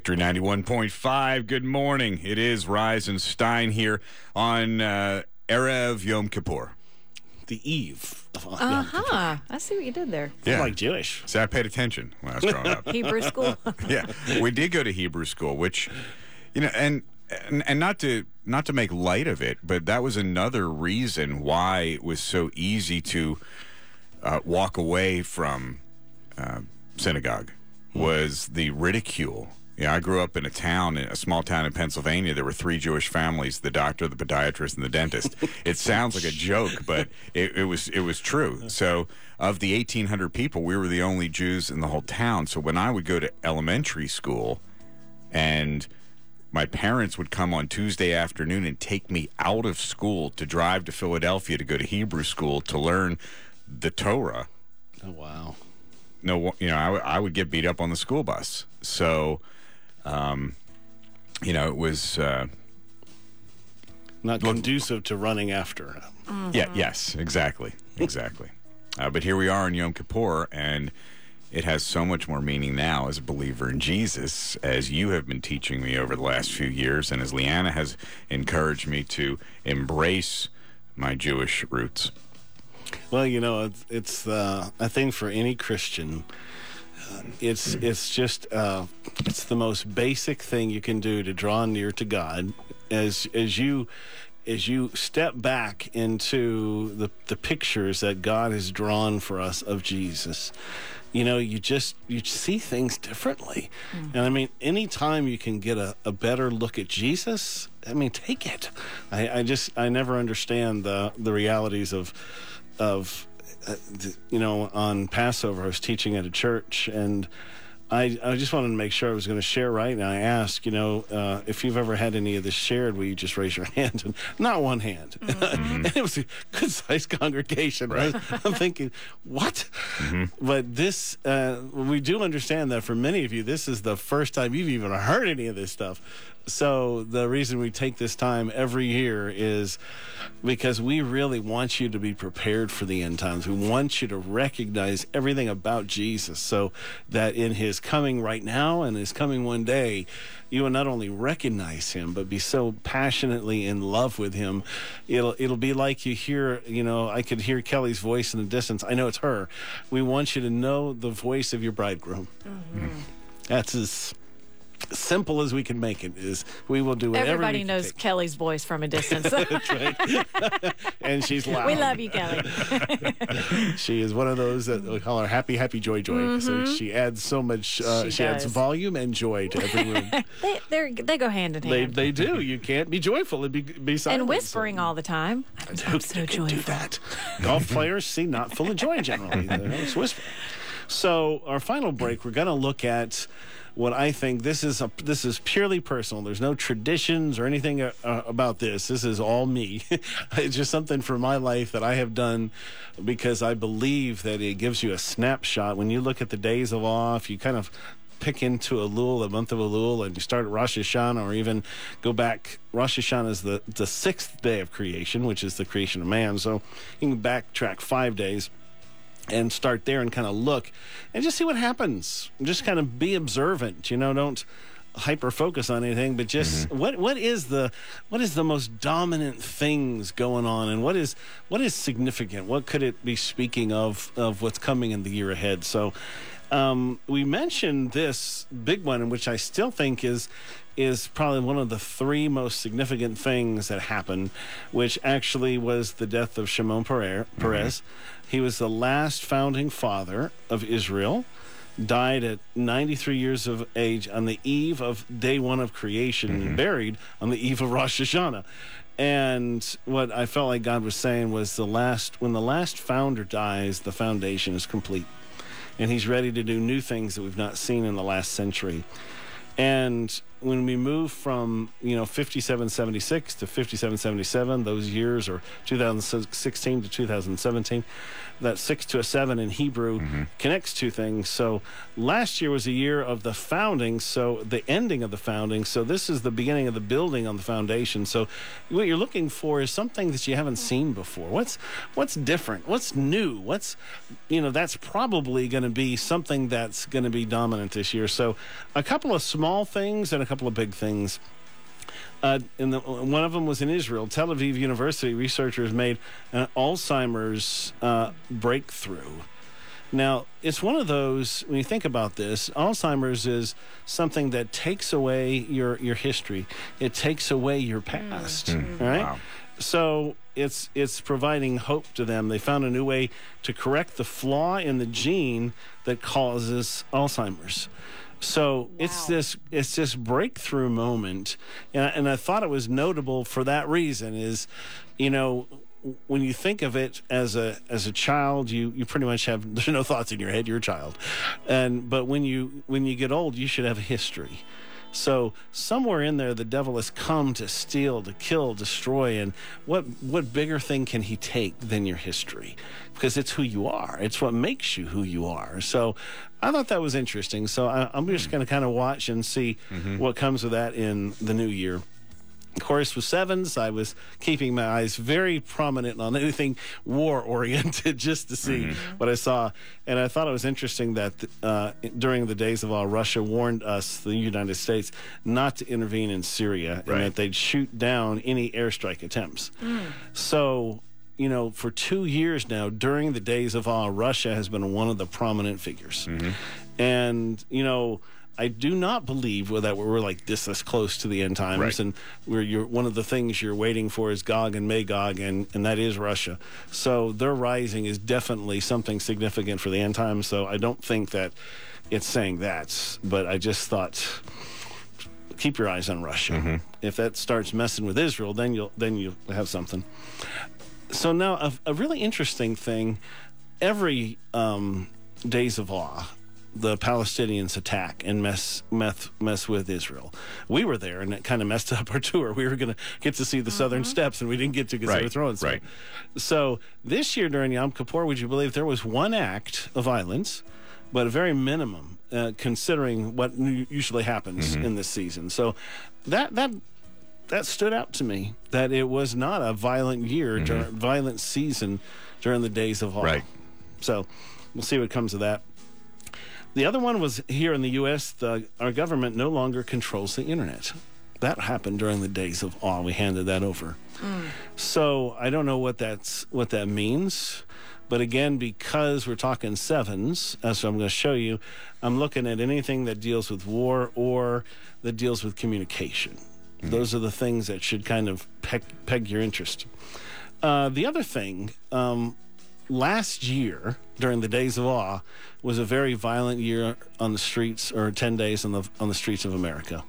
Victory 91.5. Good morning. It is Rise and Stein here on uh, Erev Yom Kippur. The eve. Uh, Uh huh. I see what you did there. I'm like Jewish. See, I paid attention when I was growing up. Hebrew school. yeah, we did go to Hebrew school, which, you know, and, and and not to not to make light of it, but that was another reason why it was so easy to uh, walk away from uh, synagogue was the ridicule. Yeah, I grew up in a town, in a small town in Pennsylvania. There were three Jewish families: the doctor, the podiatrist, and the dentist. it sounds like a joke, but it, it was it was true. So, of the eighteen hundred people, we were the only Jews in the whole town. So, when I would go to elementary school, and my parents would come on Tuesday afternoon and take me out of school to drive to Philadelphia to go to Hebrew school to learn the Torah Oh, wow. no, you know, I, w- I would get beat up on the school bus. So, um, you know, it was, uh, Not conducive to running after. yeah, yes, exactly, exactly. uh, but here we are in Yom Kippur, and it has so much more meaning now as a believer in Jesus, as you have been teaching me over the last few years, and as Leanna has encouraged me to embrace my Jewish roots. Well, you know, it's, it's uh, a thing for any Christian. It's it's just uh, it's the most basic thing you can do to draw near to God as as you as you step back into the the pictures that God has drawn for us of Jesus. You know, you just you see things differently, and I mean, anytime you can get a, a better look at Jesus, I mean, take it. I, I just I never understand the the realities of of you know on Passover I was teaching at a church and I, I just wanted to make sure I was going to share right? And I asked you know uh, if you've ever had any of this shared will you just raise your hand? And not one hand. And it was a good sized congregation. I am thinking what? But this uh, we do understand that for many of you this is the first time you've even heard any of this stuff so the reason we take this time every year is because we really want you to be prepared for the end times. We want you to recognize everything about Jesus so that in his coming right now and his coming one day, you will not only recognize him but be so passionately in love with him. It'll it'll be like you hear, you know, I could hear Kelly's voice in the distance. I know it's her. We want you to know the voice of your bridegroom. Mm-hmm. That's as simple as we can make it is we will do whatever Everybody knows. Kelly's voice from a distance. and she's loud. we love you, Kelly. She is one of those that we call her happy, happy, joy, joy. So she adds so much. Uh, Mm-hmm. She she adds volume and joy to every room. They they're, go hand in hand. they do. You can't be joyful and be be silent. and whispering all the time. I'm, I'm so joyful. do that. Golf players seem not full of joy generally. They're always whispering. So our final break, we're going to look at what I think this is a this is purely personal. There's no traditions or anything uh, uh, about this. This is all me. it's just something for my life that I have done because I believe that it gives you a snapshot when you look at the days of awe. You kind of pick into Elul, the month of Elul, and you start Rosh Hashanah, or even go back. Rosh Hashanah is the, the sixth day of creation, which is the creation of man. So you can backtrack five days and start there and kind of look and just see what happens. Just kind of be observant, you know, don't hyper focus on anything but just mm-hmm. what what is the what is the most dominant things going on and what is what is significant? What could it be speaking of of what's coming in the year ahead? So um, we mentioned this big one, which I still think is is probably one of the three most significant things that happened, which actually was the death of Shimon Peres. Perez. He was the last founding father of Israel. Died at 93 years of age on the eve of day one of creation, and buried on the eve of Rosh Hashanah. And what I felt like God was saying was the last, when the last founder dies, the foundation is complete and he's ready to do new things that we've not seen in the last century. And when we move from you know 5776 to 5777 those years or 2016 to 2017 that six to a seven in hebrew mm-hmm. connects two things. So last year was a year of the founding so the ending of the founding. So this is the beginning of the building on the foundation. So what you're looking for is something that you haven't seen before. What's what's different? What's new? What's you know that's probably going to be something that's going to be dominant this year. So a couple of small small things and a couple of big things. Uh, and the, one of them was in Israel. Tel Aviv University researchers made an Alzheimer's uh, breakthrough. Now, it's one of those, when you think about this, Alzheimer's is something that takes away your, your history, it takes away your past, right? Wow. So it's it's providing hope to them. They found a new way to correct the flaw in the gene that causes Alzheimer's. So it's this it's this breakthrough moment, and I, and I thought it was notable for that reason. Is you know when you think of it as a as a child, you you pretty much have there's no thoughts in your head. You're a child, and but when you when you get old, you should have a history. So somewhere in there, the devil has come to steal, to kill, destroy, and what what bigger thing can he take than your history? Because it's who you are. It's what makes you who you are. So I thought that was interesting. So I, I'm just hmm. going to kind of watch and see mm-hmm. what comes of that in the new year. Of course, with sevens, I was keeping my eyes very prominent on anything war oriented just to see mm-hmm. what I saw. And I thought it was interesting that uh, during the days of awe, Russia warned us, the United States, not to intervene in Syria Right. and that they'd shoot down any airstrike attempts. Mm. So, you know, for two years now, during the days of awe, Russia has been one of the prominent figures. Mm-hmm. And, you know, I do not believe that we're like this this close to the end times, Right. and where you're one of the things you're waiting for is Gog and Magog, and and that is Russia. So their rising is definitely something significant for the end times. So I don't think that it's saying that, but I just thought keep your eyes on Russia. If that starts messing with Israel, then you'll then you'll have something. So now a, a really interesting thing. Every um, days of awe, the Palestinians attack and mess mess mess with Israel. We were there, and it kind of messed up our tour. We were going to get to see the southern steps, and we didn't get to because they Right, were throwing stuff. right. So this year during Yom Kippur, would you believe there was one act of violence, but a very minimum uh, considering what usually happens Mm-hmm. in this season. So that that that stood out to me that it was not a violent year, dur- violent season during the days of awe. Mm-hmm. Right. So we'll see what comes of that. The other one was here in the U.S. The, our government no longer controls the internet. That happened during the days of awe. We handed that over. So I don't know what that's what that means, but again, because we're talking sevens, as I'm going to show you, I'm looking at anything that deals with war or that deals with communication. Those are the things that should kind of peg, peg your interest. Uh, the other thing, um, last year during the days of awe was a very violent year on the streets, or ten days on the on the streets of America.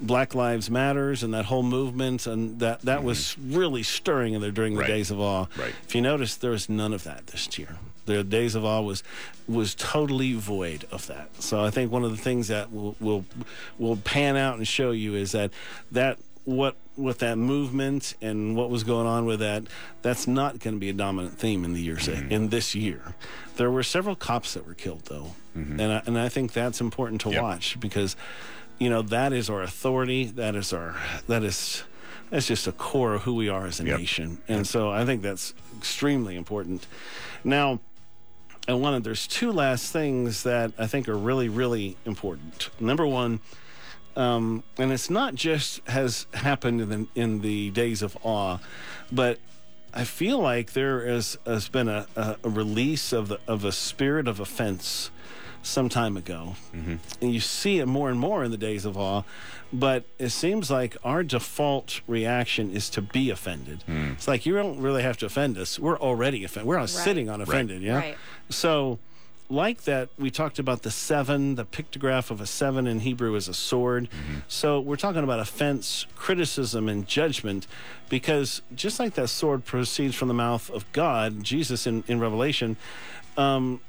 Black Lives Matters and that whole movement, and that that was really stirring in there during the Mm-hmm. Right. days of awe. Right. If you notice, there was none of that this year. The days of awe was was totally void of that. So I think one of the things that will will will pan out and show you is that that what with that movement and what was going on with that, that's not going to be a dominant theme in the years mm-hmm. in this year. There were several cops that were killed though, mm-hmm. and I, and I think that's important to Yep. watch because, you know, that is our authority. That is our that is that's just a core of who we are as a Yep. nation, and so I think that's extremely important. Now. I wanted, there's two last things that I think are really, really important. Number one, um, and it's not just has happened in the, in the days of awe, but I feel like there is, has been a, a, a release of the of a spirit of offense some time ago, and you see it more and more in the days of awe. But it seems like our default reaction is to be offended. It's like you don't really have to offend us; we're already offended. We're not sitting on offended, yeah. Right. So, like that, we talked about the seven. The pictograph of a seven in Hebrew is a sword. So, we're talking about offense, criticism, and judgment because just like that sword proceeds from the mouth of God, Jesus in, in Revelation, um,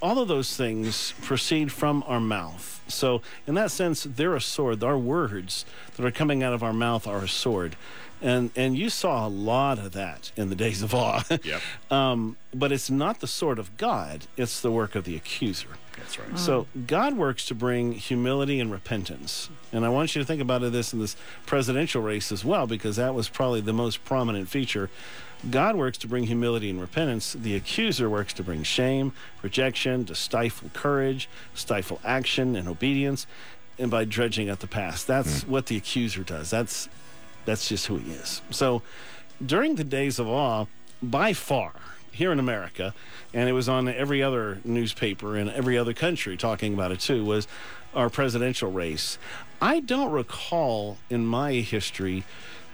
all of those things proceed from our mouth. So, in that sense, they're a sword. Our words that are coming out of our mouth are a sword. And, and you saw a lot of that in the days of awe. Yep. Um, but it's not the sword of God, it's the work of the accuser. That's right. So God works to bring humility and repentance. And I want you to think about this in this presidential race as well, because that was probably the most prominent feature. God works to bring humility and repentance. The accuser works to bring shame, rejection, to stifle courage, stifle action and obedience. and by dredging at the past. That's hmm. what the accuser does. That's that's just who he is. So during the days of awe, by far here in America, and it was on every other newspaper in every other country talking about it too, was our presidential race. I don't recall in my history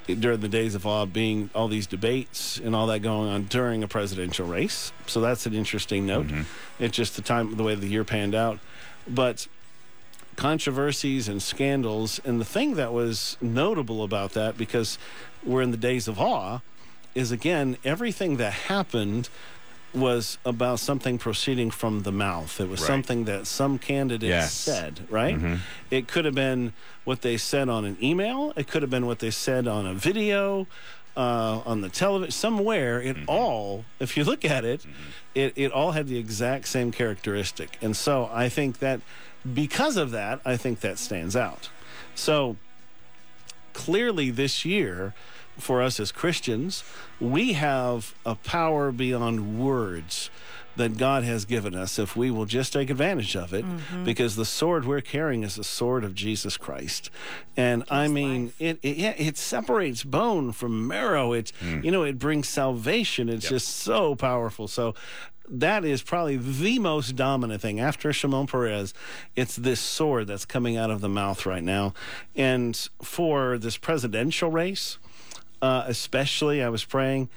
during the days of awe being all these debates and all that going on during a presidential race. So that's an interesting note. Mm-hmm. It's just the time, the way the year panned out. But controversies and scandals. And the thing that was notable about that, because we're in the days of awe, is again, everything that happened was about something proceeding from the mouth. It was Right. something that some candidate Yes. said, right? Mm-hmm. It could have been what they said on an email, it could have been what they said on a video. Uh, on the television, somewhere, it mm-hmm. all, if you look at it, mm-hmm. it, it all had the exact same characteristic. And so I think that because of that, I think that stands out. So clearly this year, for us as Christians, we have a power beyond words that God has given us if we will just take advantage of it mm-hmm. because the sword we're carrying is the sword of Jesus Christ. And I mean it, it yeah, it separates bone from marrow. It mm. you know it brings salvation. It's just so powerful. So that is probably the most dominant thing after Shimon Peres. It's this sword that's coming out of the mouth right now. And for this presidential race, uh, especially, I was praying,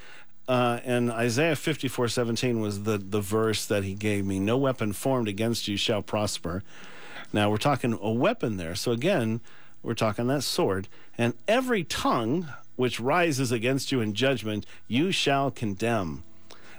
uh, and Isaiah 54 17 was the, the verse that he gave me No weapon formed against you shall prosper. Now, we're talking a weapon there. So, again, we're talking that sword. And every tongue which rises against you in judgment, you shall condemn.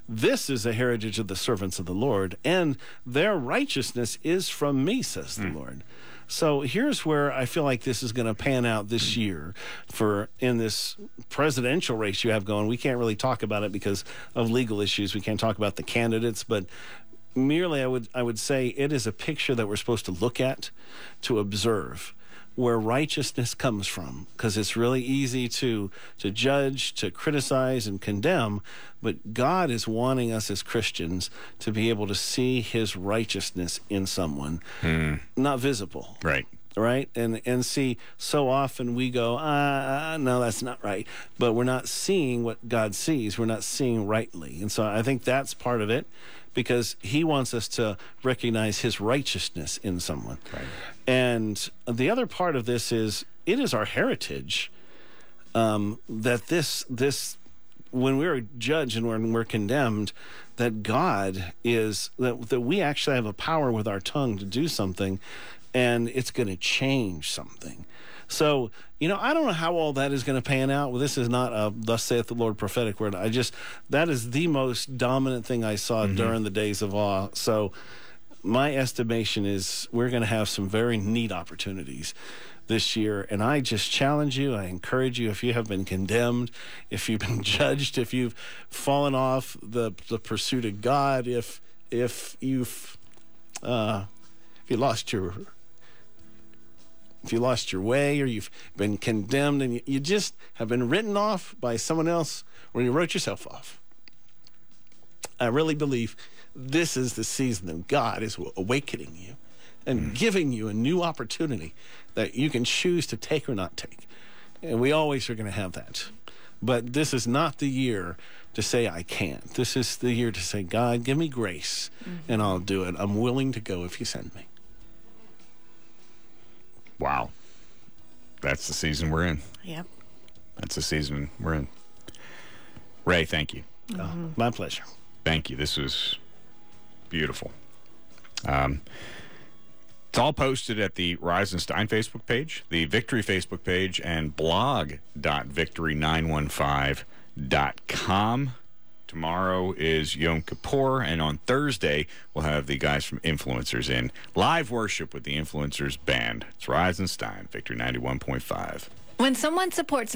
This is a heritage of the servants of the Lord, and their righteousness is from me, says the Lord. So here's where I feel like this is going to pan out this year for in this presidential race you have going. We can't really talk about it because of legal issues. We can't talk about the candidates, but merely I would I would say it is a picture that we're supposed to look at, to observe where righteousness comes from because it's really easy to to judge to criticize and condemn but God is wanting us as Christians to be able to see his righteousness in someone not visible. Right. right? And and see so often we go ah no that's not right. But we're not seeing what god sees. We're not seeing rightly. And so i think that's part of it because he wants us to recognize his righteousness in someone Right. and the other part of this is it is our heritage um, that this this when we're judged and when we're condemned, that God is that that we actually have a power with our tongue to do something, and it's going to change something. So you know, I don't know how all that is going to pan out. Well, this is not a "Thus saith the Lord" prophetic word. I just that is the most dominant thing I saw during the days of awe. So my estimation is we're going to have some very neat opportunities this year. And I just challenge you, I encourage you, if you have been condemned, if you've been judged, if you've fallen off the, the pursuit of God, if if you've uh, if you lost your if you lost your way or you've been condemned and you, you just have been written off by someone else or you wrote yourself off. I really believe this is the season that God is awakening you and mm. giving you a new opportunity that you can choose to take or not take. And we always are going to have that. But this is not the year to say, I can't. This is the year to say, God, give me grace mm. and I'll do it. I'm willing to go if you send me. Wow. That's the season we're in. Yep. That's the season we're in. Ray, thank you. Oh, my pleasure. Thank you. This was beautiful. Um, it's all posted at the Rise and Stein Facebook page, the Victory Facebook page, and blog.victory915.com. Tomorrow is Yom Kippur, and on Thursday, we'll have the guys from Influencers in live worship with the Influencers Band. It's Rise and Stein, Victory 91.5. When someone supports